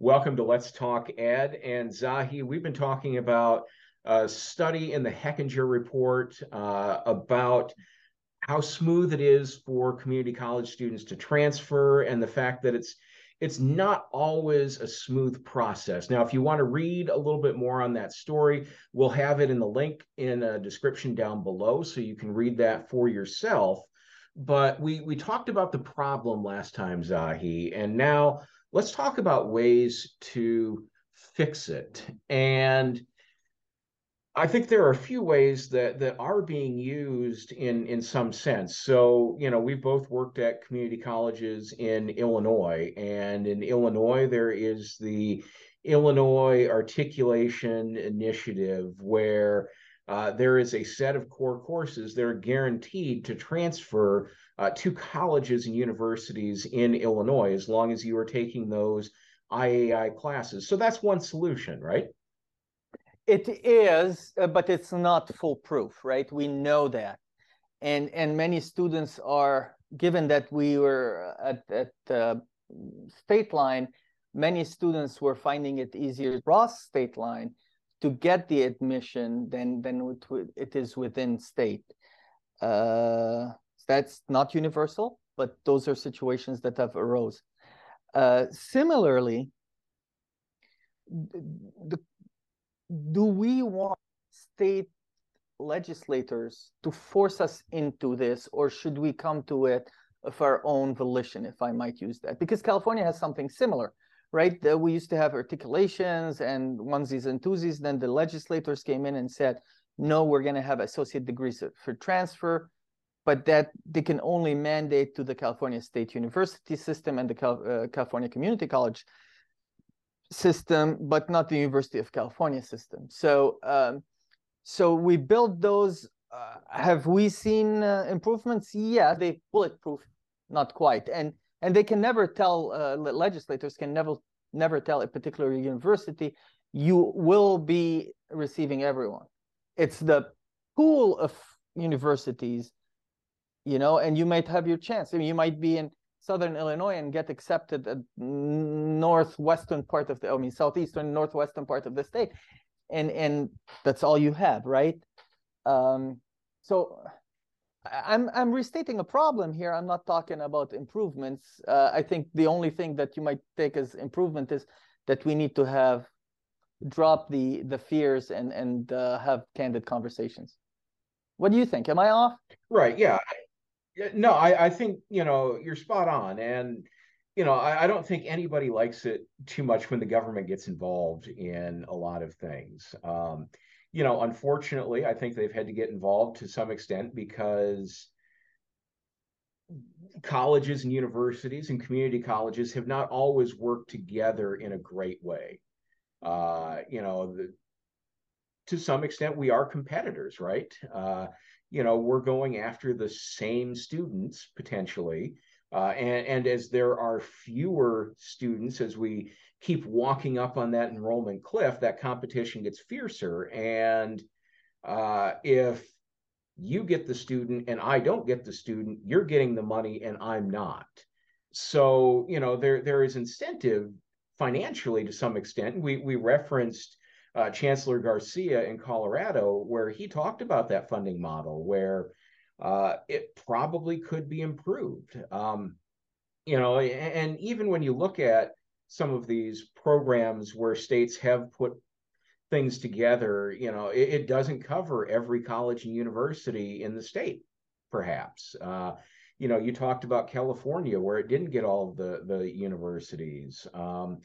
Welcome to Let's Talk Ed. And Zahi, we've been talking about a study in the Hechinger report uh, about how smooth it is for community college students to transfer and the fact that it's it's not always a smooth process. Now, if you want to read a little bit more on that story, we'll have it in the link in a description down below so you can read that for yourself. But we we talked about the problem last time, Zahi, and now let's talk about ways to fix it. And I think there are a few ways that that are being used in in some sense. So, you know, we've both worked at community colleges in Illinois, and in Illinois there is the Illinois Articulation Initiative, where uh, there is a set of core courses that are guaranteed to transfer uh, to colleges and universities in Illinois as long as you are taking those IAI classes. So that's one solution, right? It is, uh, but it's not foolproof, right? We know that, and and many students are given that we were at at the state line. Many students were finding it easier cross state line to get the admission than than it is within state. Uh, that's not universal, but those are situations that have arose. Uh, similarly, the do we want state legislators to force us into this, or should we come to it of our own volition, if I might use that? Because California has something similar, right? we used to have articulations and onesies and twosies. Then the legislators came in and said, no, we're going to have associate degrees for transfer, but that they can only mandate to the California State University system and the Cal uh, California Community College system, but not the University of California system. So, um, so we built those. Uh, have we seen uh, improvements? Yeah, they bulletproof, not quite, and and they can never tell uh, legislators can never never tell a particular university you will be receiving everyone. It's the pool of universities, you know, and you might have your chance. I mean, you might be in southern Illinois and get accepted at northwestern part of the, I mean, southeastern, northwestern part of the state. And, and that's all you have, right? Um, so I'm, I'm restating a problem here. I'm not talking about improvements. Uh, I think the only thing that you might take as improvement is that we need to have drop the the fears and and uh, have candid conversations. What do you think? Am I off? Right. Yeah no, I, I think you know you're spot on, and you know I, I don't think anybody likes it too much when the government gets involved in a lot of things. Um, you know, unfortunately, I think they've had to get involved to some extent because colleges and universities and community colleges have not always worked together in a great way. Uh, you know, the, to some extent, we are competitors, right? Uh, you know we're going after the same students potentially uh, and, and as there are fewer students as we keep walking up on that enrollment cliff that competition gets fiercer. And uh, if you get the student and i don't get the student you're getting the money and i'm not. So you know there there is incentive financially to some extent. We we referenced uh, Chancellor Garcia in Colorado, where he talked about that funding model, where uh, it probably could be improved. Um, you know, and, even when you look at some of these programs where states have put things together, you know, it, it doesn't cover every college and university in the state, perhaps. Uh, you know, you talked about California, where it didn't get all the the universities. Um,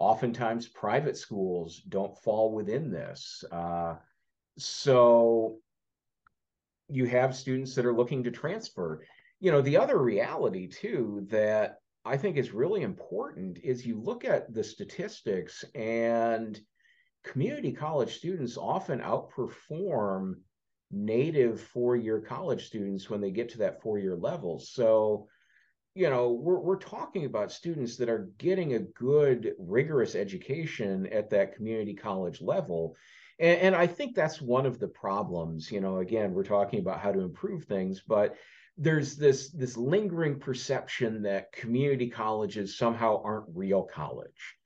Oftentimes, private schools don't fall within this. Uh, so you have students that are looking to transfer. You know, the other reality too that I think is really important is you look at the statistics and community college students often outperform native four year college students when they get to that four year level. So you know we're, we're talking about students that are getting a good rigorous education at that community college level. And, and, i think that's one of the problems you know again we're talking about how to improve things but there's this this lingering perception that community colleges somehow aren't real college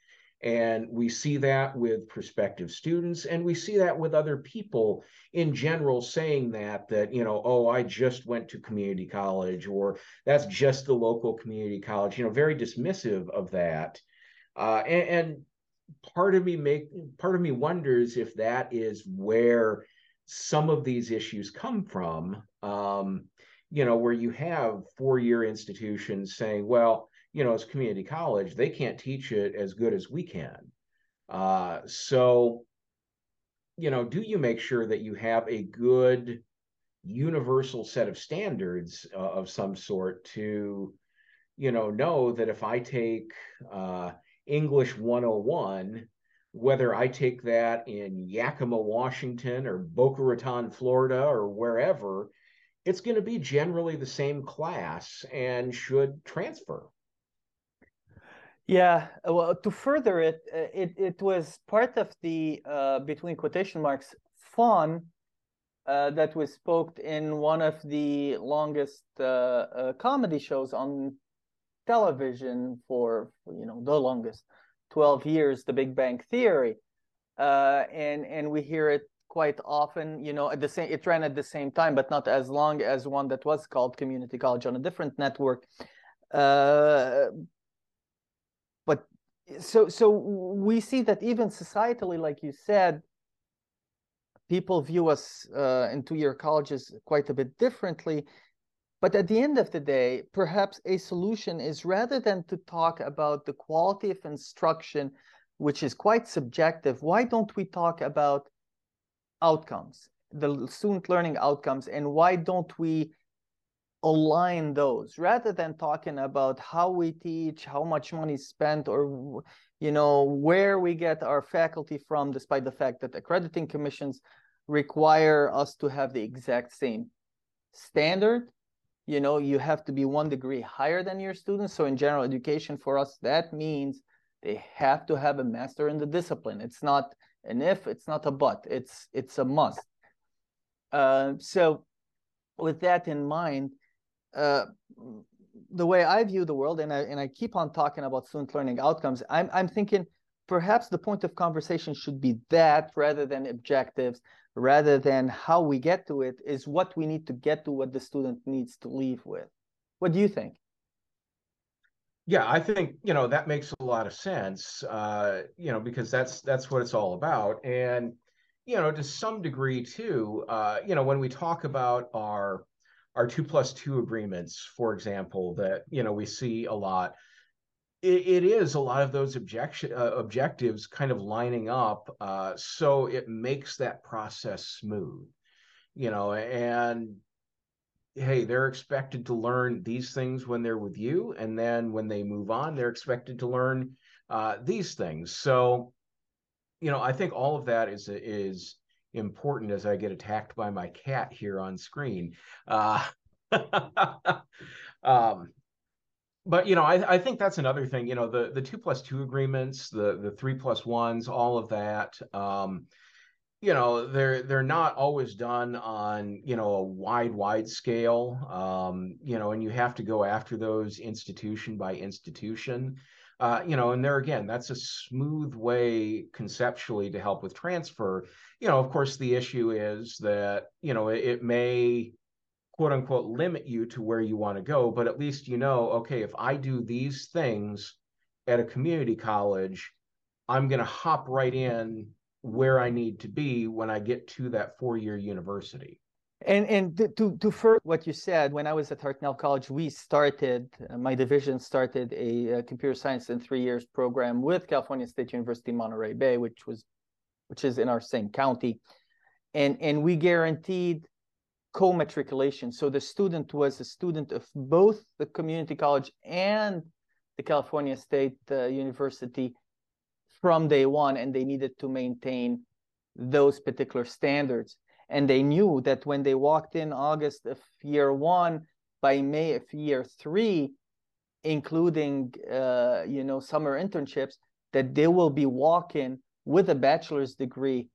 And we see that with prospective students, and we see that with other people in general saying that, that, you know, oh, I just went to community college, or that's just the local community college, you know, very dismissive of that. Uh, and, and part of me make part of me wonders if that is where some of these issues come from. Um, you know, where you have four-year institutions saying, well, you know, as community college, they can't teach it as good as we can. Uh, so, you know, do you make sure that you have a good universal set of standards uh, of some sort to, you know, know that if I take uh, English 101, whether I take that in Yakima, Washington, or Boca Raton, Florida, or wherever, it's going to be generally the same class and should transfer. Yeah, well, to further it, uh, it it was part of the uh, between quotation marks fun uh, that was spoke in one of the longest uh, uh, comedy shows on television for you know the longest 12 years, The Big Bang Theory, uh, and and we hear it quite often. You know, at the same it ran at the same time, but not as long as one that was called Community College on a different network so so we see that even societally like you said people view us uh, in two-year colleges quite a bit differently. But at the end of the day perhaps a solution is rather than to talk about the quality of instruction which is quite subjective why don't we talk about outcomes the student learning outcomes and why don't we align those rather than talking about how we teach how much money is spent or you know where we get our faculty from despite the fact that accrediting commissions require us to have the exact same standard. You know you have to be one degree higher than your students so in general education for us that means they have to have a master in the discipline. It's not an if it's not a but it's it's a must. Uh, so with that in mind uh, the way I view the world, and I and I keep on talking about student learning outcomes, I'm I'm thinking perhaps the point of conversation should be that rather than objectives, rather than how we get to it, is what we need to get to what the student needs to leave with. What do you think? Yeah, I think you know that makes a lot of sense. Uh, you know, because that's that's what it's all about, and you know, to some degree too. Uh, you know, when we talk about our our two plus two agreements, for example, that you know we see a lot. it, it is a lot of those objection uh, objectives kind of lining up, uh, so it makes that process smooth, you know. And hey, they're expected to learn these things when they're with you, and then when they move on, they're expected to learn uh, these things. So, you know, I think all of that is is important as I get attacked by my cat here on screen. Uh, um, but you know, I, I think that's another thing. You know, the the two plus two agreements, the the three plus ones, all of that. Um, you know, they're they're not always done on you know a wide wide scale. Um, you know, and you have to go after those institution by institution. Uh, you know, and there again, that's a smooth way conceptually to help with transfer. You know, of course, the issue is that, you know, it, it may quote unquote limit you to where you want to go, but at least you know, okay, if I do these things at a community college, I'm going to hop right in where I need to be when I get to that four year university. And and to to further what you said, when I was at Hartnell College, we started uh, my division started a, a, computer science in three years program with California State University Monterey Bay, which was which is in our same county, and and we guaranteed co-matriculation. So the student was a student of both the community college and the California State uh, University from day one, and they needed to maintain those particular standards and they knew that when they walked in August of year one, by May of year three, including uh, you know summer internships, that they will be walking with a bachelor's degree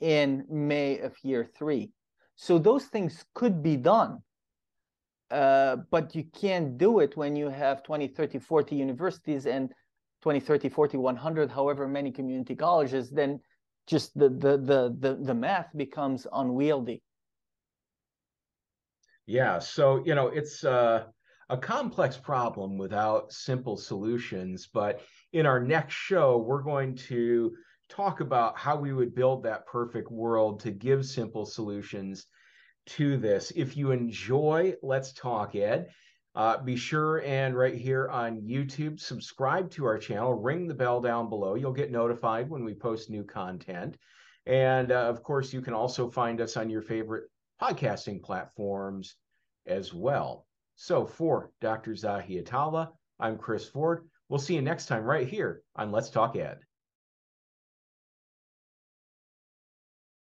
in May of year three. So those things could be done. Uh, but you can't do it when you have 20, 30, 40 universities and 20, 30, 40, 100, however many community colleges, then just the the the the, the math becomes unwieldy. Yeah, so you know it's uh, a complex problem without simple solutions. But in our next show, we're going to talk about how we would build that perfect world to give simple solutions to this. If you enjoy Let's Talk Ed, uh, be sure and right here on YouTube, subscribe to our channel, ring the bell down below. You'll get notified when we post new content. And uh, of course, you can also find us on your favorite podcasting platforms as well. So for Dr. Zahi Atallah, I'm Chris Forde. We'll see you next time right here on Let's Talk Ed.